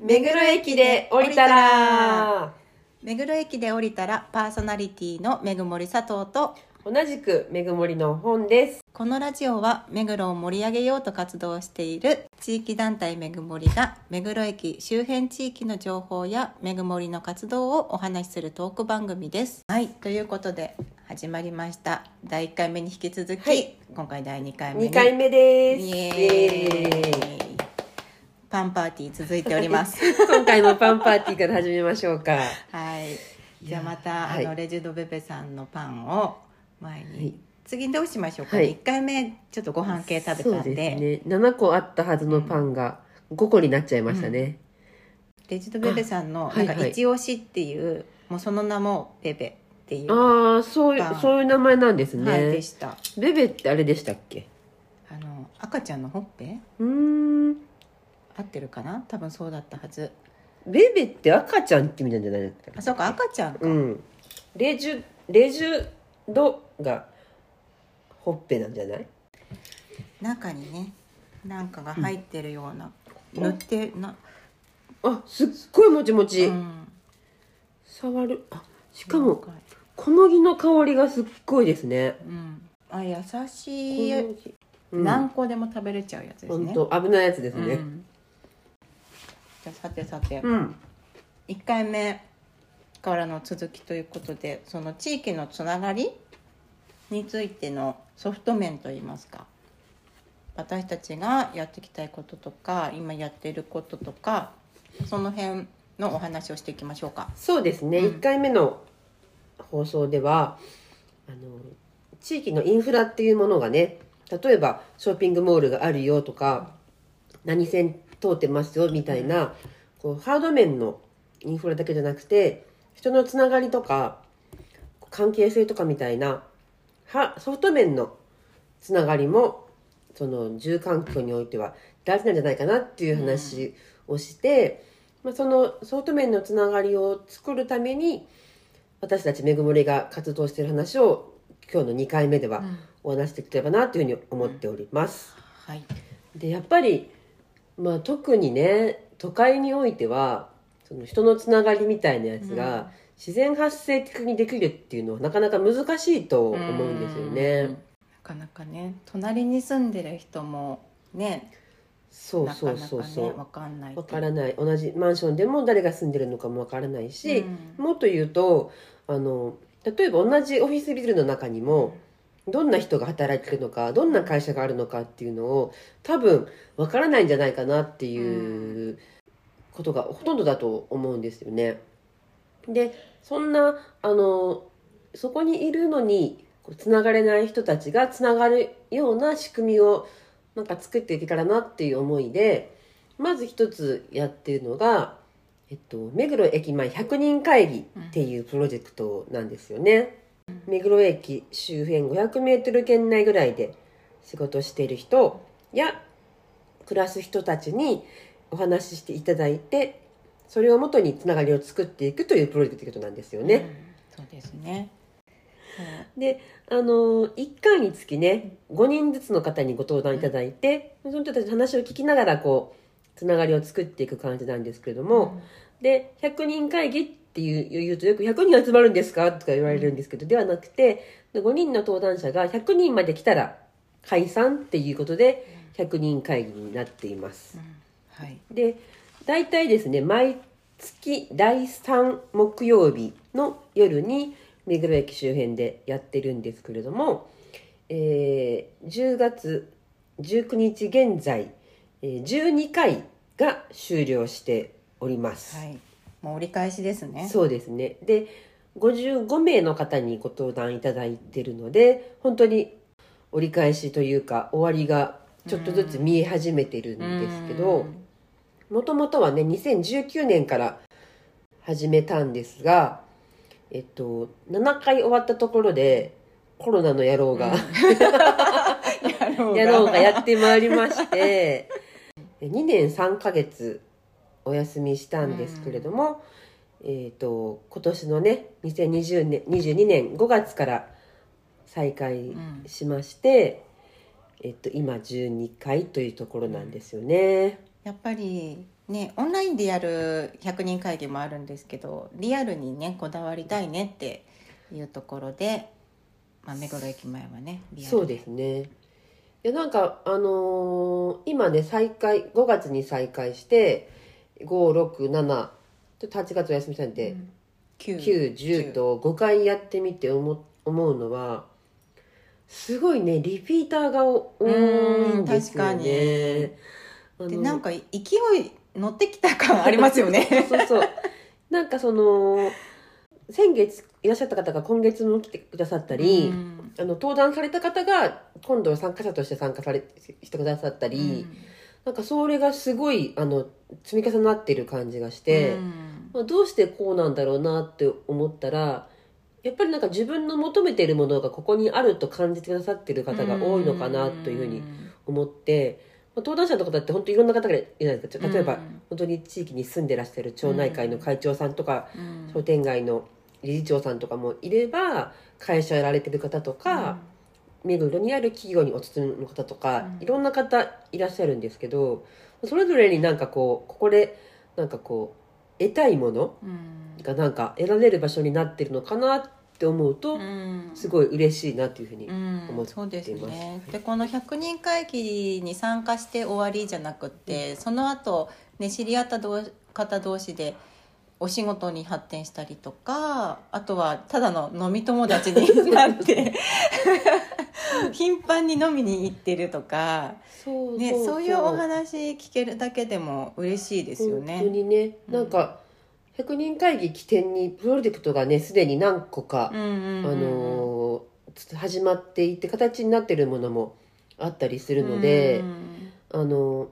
目黒駅で降りたら。目黒駅で降りたらパーソナリティのめぐもり佐藤と。同じくめぐもりの本です。このラジオは目黒を盛り上げようと活動している地域団体めぐもりが目黒駅周辺地域の情報やめぐもりの活動をお話しするトーク番組です。はいということで始まりました。第1回目に引き続き、はい。今回第2回目に。2回目です。イエーイパンパーティー続いております。今回もパンパーティーから始めましょうか。はい。じゃあまた、はい。あのレジュドベベさんのパンを前に、はい。次どうしましょうか、はい。一1回目ちょっとご飯系食べたんで。そうですね。7個あったはずのパンが5個になっちゃいましたね、レジュドベベさんのなんか一押しっていう、もうその名もベベっていう、ああそういうそういう名前なんですね、はい、でした。ベベってあれでしたっけ？あの赤ちゃんのほっぺ？うーん合ってるかな？多分そうだったはず。ベベって赤ちゃんって意味なんじゃないですかあそうか赤ちゃんか、うん。レジュレジュドがほっぺなんじゃない？中にねなんかが入ってるような、塗ってな、あすっごいもちもち、うん、触る。あしかも小麦の香りがすっごいですね。うん、あ優しい。小麦。うん。何個でも食べれちゃうやつです本ね。当危ないやつですね。うんじゃあさてさて、うん、1回目からの続きということでその地域のつながりについてのソフト面といいますか。私たちがやっていきたいこととか今やっていることとかその辺のお話をしていきましょうか。そうですね、うん。1回目の放送ではあの地域のインフラっていうものがね例えばショッピングモールがあるよとか何線通ってますよみたいな、こうハード面のインフラだけじゃなくて人のつながりとか関係性とかみたいなはソフト面のつながりもその住環境においては大事なんじゃないかなっていう話をして、まあ、そのソフト面のつながりを作るために私たちめぐもりが活動している話を今日の2回目ではお話しできればなというふうに思っております。はい、でやっぱり、まあ、特にね都会においてはその人のつながりみたいなやつが、自然発生的にできるっていうのはなかなか難しいと思うんですよね。うん。なかなかね隣に住んでる人もねそうそうなかなかそうそう。ねわかんないわからない。同じマンションでも誰が住んでるのかもわからないし、うん。もっと言うとあの例えば同じオフィスビルの中にもどんな人が働いてるのかどんな会社があるのかっていうのを多分わからないんじゃないかなっていうことがほとんどだと思うんですよね。でそんなあのそこにいるのにつながれない人たちがつながるような仕組みをなんか作っていけたらなっていう思いでまず一つやってるのが、えっと、目黒駅前100人会議っていうプロジェクトなんですよね。目黒駅周辺500メートル圏内ぐらいで仕事している人や暮らす人たちにお話ししていただいてそれをもとにつながりを作っていくというプロジェクトなんですよね。うんそうですね。であの1回につきね5人ずつの方にご登壇いただいて、その人たちの話を聞きながらこうつながりを作っていく感じなんですけれども、で100人会議っていう言うとよく100人集まるんですか？とか言われるんですけど、ではなくて5人の登壇者が100人まで来たら解散っていうことで100人会議になっています。はい。で大体ですね毎月第3木曜日の夜に目黒駅周辺でやってるんですけれども、えー10月19日現在、えー12回が終了しております、はいもう折り返しですね。そうですね。で55名の方にご登壇いただいてるので本当に折り返しというか終わりがちょっとずつ見え始めてるんですけど、うん。もともとはね2019年から始めたんですがえっと7回終わったところでコロナの野郎が、う 野郎が。やってまいりまして2年3ヶ月お休みしたんですけれども、えっと今年のね2020年22年5月から再開しまして、えっと、今12回というところなんですよね。やっぱりねオンラインでやる100人会議もあるんですけどリアルにねこだわりたいねっていうところで、まあ、目黒駅前はねリアルそうですね。いやなんかあのー今ね再開5月に再開して567 8月お休みしたん。で、9 910と5回やってみて思思うのはすごいねリピーターが多いんですよね。でなんか勢い乗ってきた感ありますよね。そうそう。なんかその先月いらっしゃった方が今月も来てくださったり、うん。あの登壇された方が今度は参加者として参加されしてくださったり、なんかそれがすごいあの積み重なってる感じがして。うん。まあ、どうしてこうなんだろうなって思ったらやっぱりなんか自分の求めているものがここにあると感じてくださってる方が多いのかなというふうに思って、まあ、登壇者の方って本当いろんな方がいるじゃないですか。例えばうん本当に地域に住んでらっしゃる町内会の会長さんとかうん。商店街の理事長さんとかもいれば会社やられてる方とか、目黒にある企業にお勤めの方とか、うん。いろんな方いらっしゃるんですけどそれぞれになんかこうここでなんかこう得たいものうん。がなんか得られる場所になってるのかなって思うと、うん。すごい嬉しいなっていうふうに、うん。思っています。そうですね。でこの100人会議に参加して終わりじゃなくって、その後ね知り合った同方同士でお仕事に発展したりとかあとはただの飲み友達になって 頻繁に飲みに行ってるとか、そうね、そういうお話聞けるだけでも嬉しいですよ本当ね。にね。なんか100人会議起点にプロジェクトがねすでに何個か、うんうんうんうんあのー始まっていて形になってるものもあったりするので、うんあの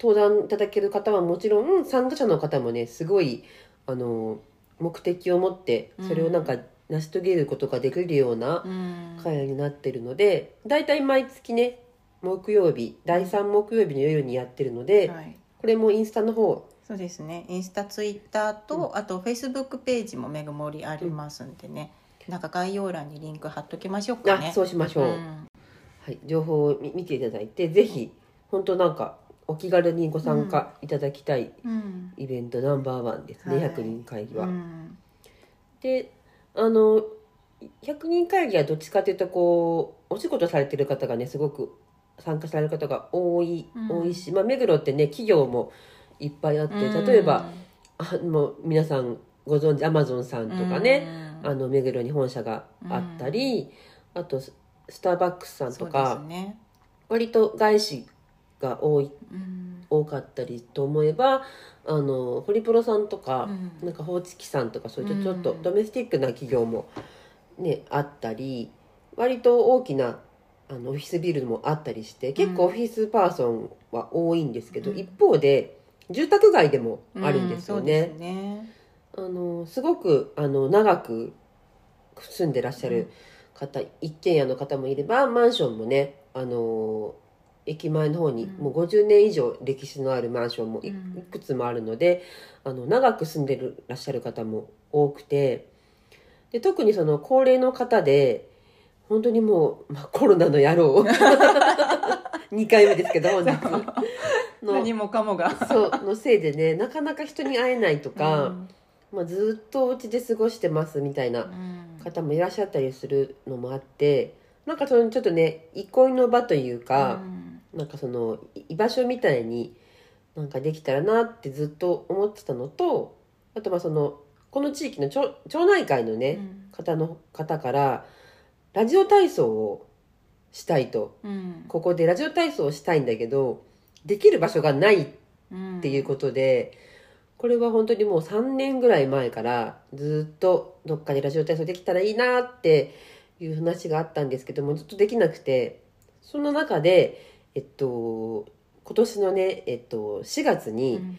登壇いただける方はもちろん参加者の方もねすごいあの目的を持ってそれをなんか成し遂げることができるようなうん。会になってるので大体毎月ね木曜日第3木曜日の夜にやってるので、はい。これもインスタの方。そうですね。インスタツイッターと、あとフェイスブックページもめぐもりありますんでね、なんか概要欄にリンク貼っときましょうかね。あそうしましょう、ん。はい、情報を見見ていただいてぜひ本当なんかお気軽にご参加いただきたいうん。イベントナンバーワンですね、はい。100人会議は。うん。であの100人会議はどっちかというとこうお仕事されてる方がねすごく参加される方が多い、うん。多いし、まあ、目黒ってね企業もいっぱいあって例えば、あの皆さんご存知アマゾンさんとかね、うん。あの目黒に本社があったり、あとススターバックスさんとか、ね。割と外資が多いうん。多かったりと思えばあのホリプロさんとか、うん。なんかホーチキさんとかそういううん。ちょっとドメスティックな企業もねあったり割と大きなあのオフィスビルもあったりして結構オフィスパーソンは多いんですけど、うん。一方で住宅街でもあるんですよね。ですね。あのすごくあの長く住んでらっしゃる方、一軒家の方もいればマンションもねあの駅前の方にうん。もう50年以上歴史のあるマンションもい,、うん。くつもあるのであの長く住んでるらっしゃる方も多くてで特にその高齢の方で本当にもう、まあ、コロナの野郎。2回目ですけど本日。の何もかもが。そうのせいでねなかなか人に会えないとか。うん。まあ、ずっとお家で過ごしてますみたいなうん。方もいらっしゃったりするのもあってなんかそのちょっとね憩いの場というか、なんかそのい居場所みたいになんかできたらなってずっと思ってたのとあとまあそのこの地域の町町内会のね、うん。方の方からラジオ体操をしたいと。うん。ここでラジオ体操をしたいんだけどできる場所がないうんっていうことで、これは本当にもう3年ぐらい前からずっとどっかでラジオ体操できたらいいなっていう話があったんですけどもずっとできなくてその中でえっと今年のね、えっと、4月に、うん。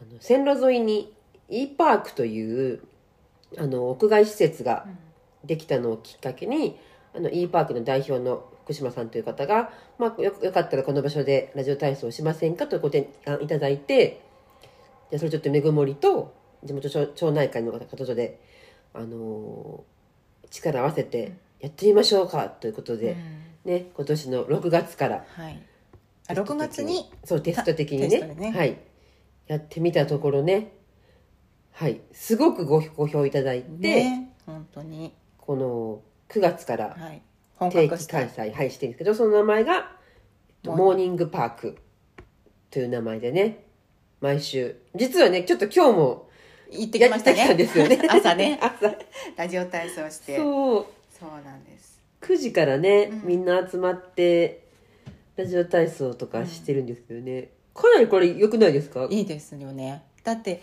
あの線路沿いに e パークというあの屋外施設ができたのをきっかけにあの e パークの代表の福島さんという方が、まあ、よよかったらこの場所でラジオ体操をしませんかとご提案いただいてでそれちょっとめぐもりと地元町町内会の方とで、あのー力を合わせてやってみましょうかということで、うん。ね、今年の6月からはいあ6月にそうテスト的にね。ね。はい、やってみたところね。はい。すごくご好評いただいて、ね本当に。この9月から定期開催、はい、してるんですけどその名前が、えっとモーニング。パークという名前でね毎週。実はねちょっと今日も行ってきましたね。ですよね。朝ね。朝。ラジオ体操して。そう。そうなんです。9時からね、うん。みんな集まってラジオ体操とかしてるんですけどね、かなりこれ良くないですか？いいですよね。だって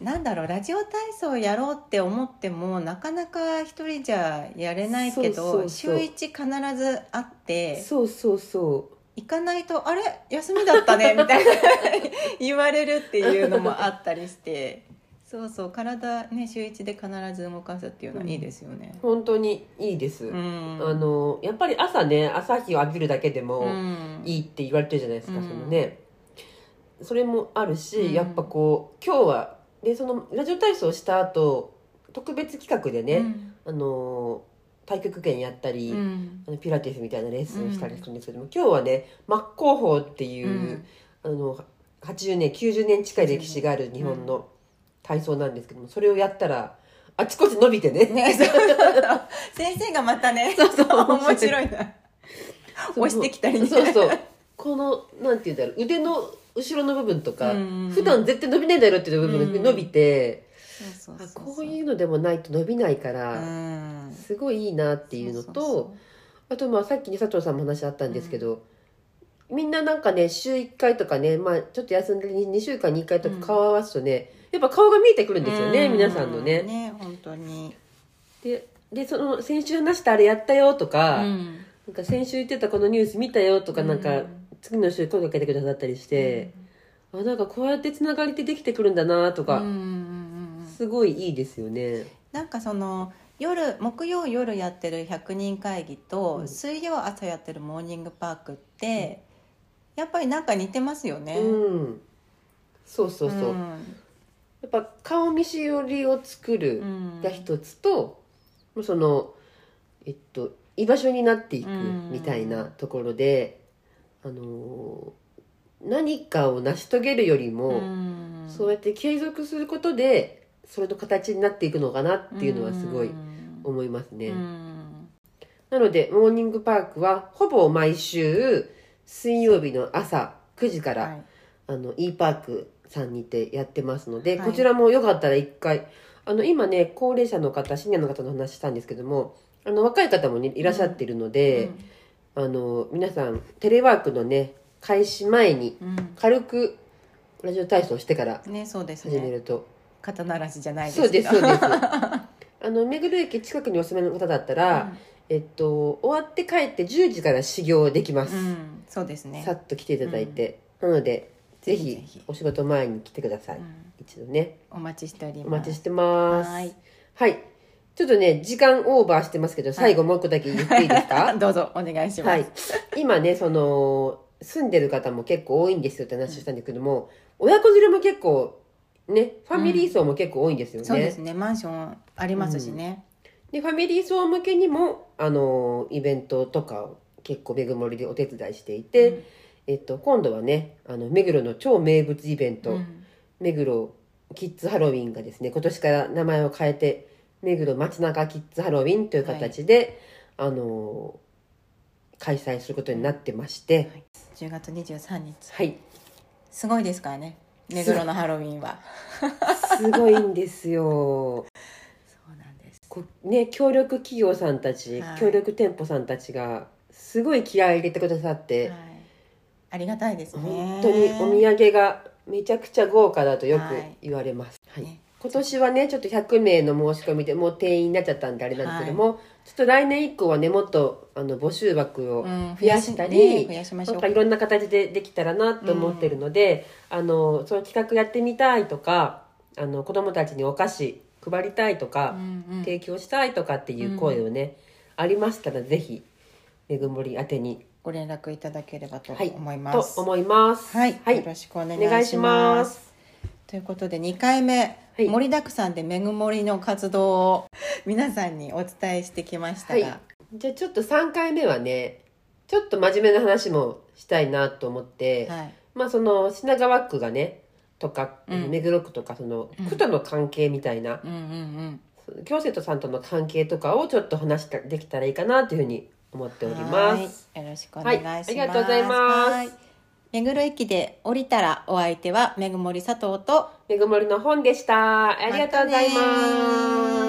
なんだろうラジオ体操やろうって思ってもなかなか一人じゃやれないけど週一必ず会ってそうそうそう。行かないと「あれ？休みだったね」みたいな 言われるっていうのもあったりしてそうそう体ね週一で必ず動かすっていうのはいいですよね。本当にいいです、うん、あのやっぱり朝ね朝日を浴びるだけでうもん。いいって言われてるじゃないですか、うん。そのね。それもあるし、うん。やっぱこう今日はでそのラジオ体操した後特別企画でね、うん。あの太極拳やったり、うん。あのピラティスみたいなレッスンをしたりするんですけども、今日はね真っ向法っていう、うん。あの80年90年近い歴史がある日本の体操なんですけどもそれをやったらあちこち伸びてね。ね、そう先生がまたね そうそう。面白いな。押してきたりね。そうそう。このなんて言うんだろう。腕の後ろの部分とか、うん普段絶対伸びないだろうっていう部分うんが伸びて、こういうのでもないと伸びないから、うん。すごいいいなっていうのとあとまあさっきに佐藤さんも話あったんですけど、みんななんかね週1回とかね、まあ、ちょっと休んで 2, 週間に1回とか顔を合わすとね、やっぱ顔が見えてくるんですよね、う皆さんのね。ね本当に。ででその先週話したあれやったよとか,、うん。なんか先週言ってたこのニュース見たよとかなんか、うん次の週声かけてくださったりして、あなんかこうやってつながりってできてくるんだなとか、うんうんうんうん。すごいいいですよね。なんかその夜木曜夜やってる100人会議と、うん。水曜朝やってるモーニングパークって、やっぱりなんか似てますよね。うん。そうそうそう、んやっぱ顔見知りを作るうん。が一つと、そのえっと居場所になっていくうん。みたいなところで、あの何かを成し遂げるよりも、うん。そうやって継続することでそれの形になっていくのかなっていうのはすごいうん。思いますね。うん。なのでモーニングパークはほぼ毎週水曜日の朝9時から、はい。あの e パークさんにてやってますので、はい。こちらもよかったら一回あの今ね高齢者の方シニアの方の話したんですけどもあの若い方も、ね、いらっしゃってるので、あの皆さんテレワークのね開始前にうん。軽くラジオ体操してから始めると、肩慣らしじゃないですそうですそうです。あの目黒駅近くにお住まいの方だったら、えっと終わって帰って10時から修行できます、うん、うんそうですね。さっと来ていただいて、なのでぜひお仕事前に来てください、うん。一度ね。お待ちしております。お待ちしてます。はい。はい。ちょっとね時間オーバーしてますけど最後もう一個だけ言っていいですか？どうぞお願いします、はい。今ねその住んでる方も結構多いんですよって話をしたんですけども、親子連れも結構ねファミリー層も結構多いんですよね、そうですねマンションありますしね、でファミリー層向けにもあのイベントとかを結構めぐもりでお手伝いしていて、うんえっと、今度はねあの目黒の超名物イベント、うん。目黒キッズハロウィンがですね今年から名前を変えて目黒街中キッズハロウィンという形で、あの開催することになってまして、10月23日。はい。すごいですからね目黒のハロウィンは。すごいんですよ。そうなんです。こうね協力企業さんたち、はい。協力店舗さんたちがすごい気合い入れてくださって、はい、ありがたいですね。本当にお土産がめちゃくちゃ豪華だとよくはい。言われます、はい。ね今年はねちょっと100名の申し込みでもう定員になっちゃったんであれなんですけども、ちょっと来年以降はねもっとあの募集枠をうん増やしたり、うなんかいろんな形でできたらなと思ってるので、あのそういう企画やってみたいとかあの子供たちにお菓子配りたいとか、うんうん。提供したいとかっていう声をね、ありましたらぜひめぐもり宛てにご連絡いただければとはい。思います、と思います。はい、はい。よろしくお願いしまます。す。ということで2回目、はい。盛りだくさんでめぐもりの活動を皆さんにお伝えしてきましたが、はい。じゃあちょっと3回目はねちょっと真面目な話もしたいなと思って、はい。まあその品川区がねとか、うん。目黒区とかそのうん。区との関係みたいな、うんうん京生徒さんとの関係とかをちょっと話できたらいいかなというふうに思ってうんおります。はいよろしくお願いします、はいありがとうございますはい目黒駅で降りたらお相手はめぐもり佐藤とめぐもりの本でした。ありがとうございます。ね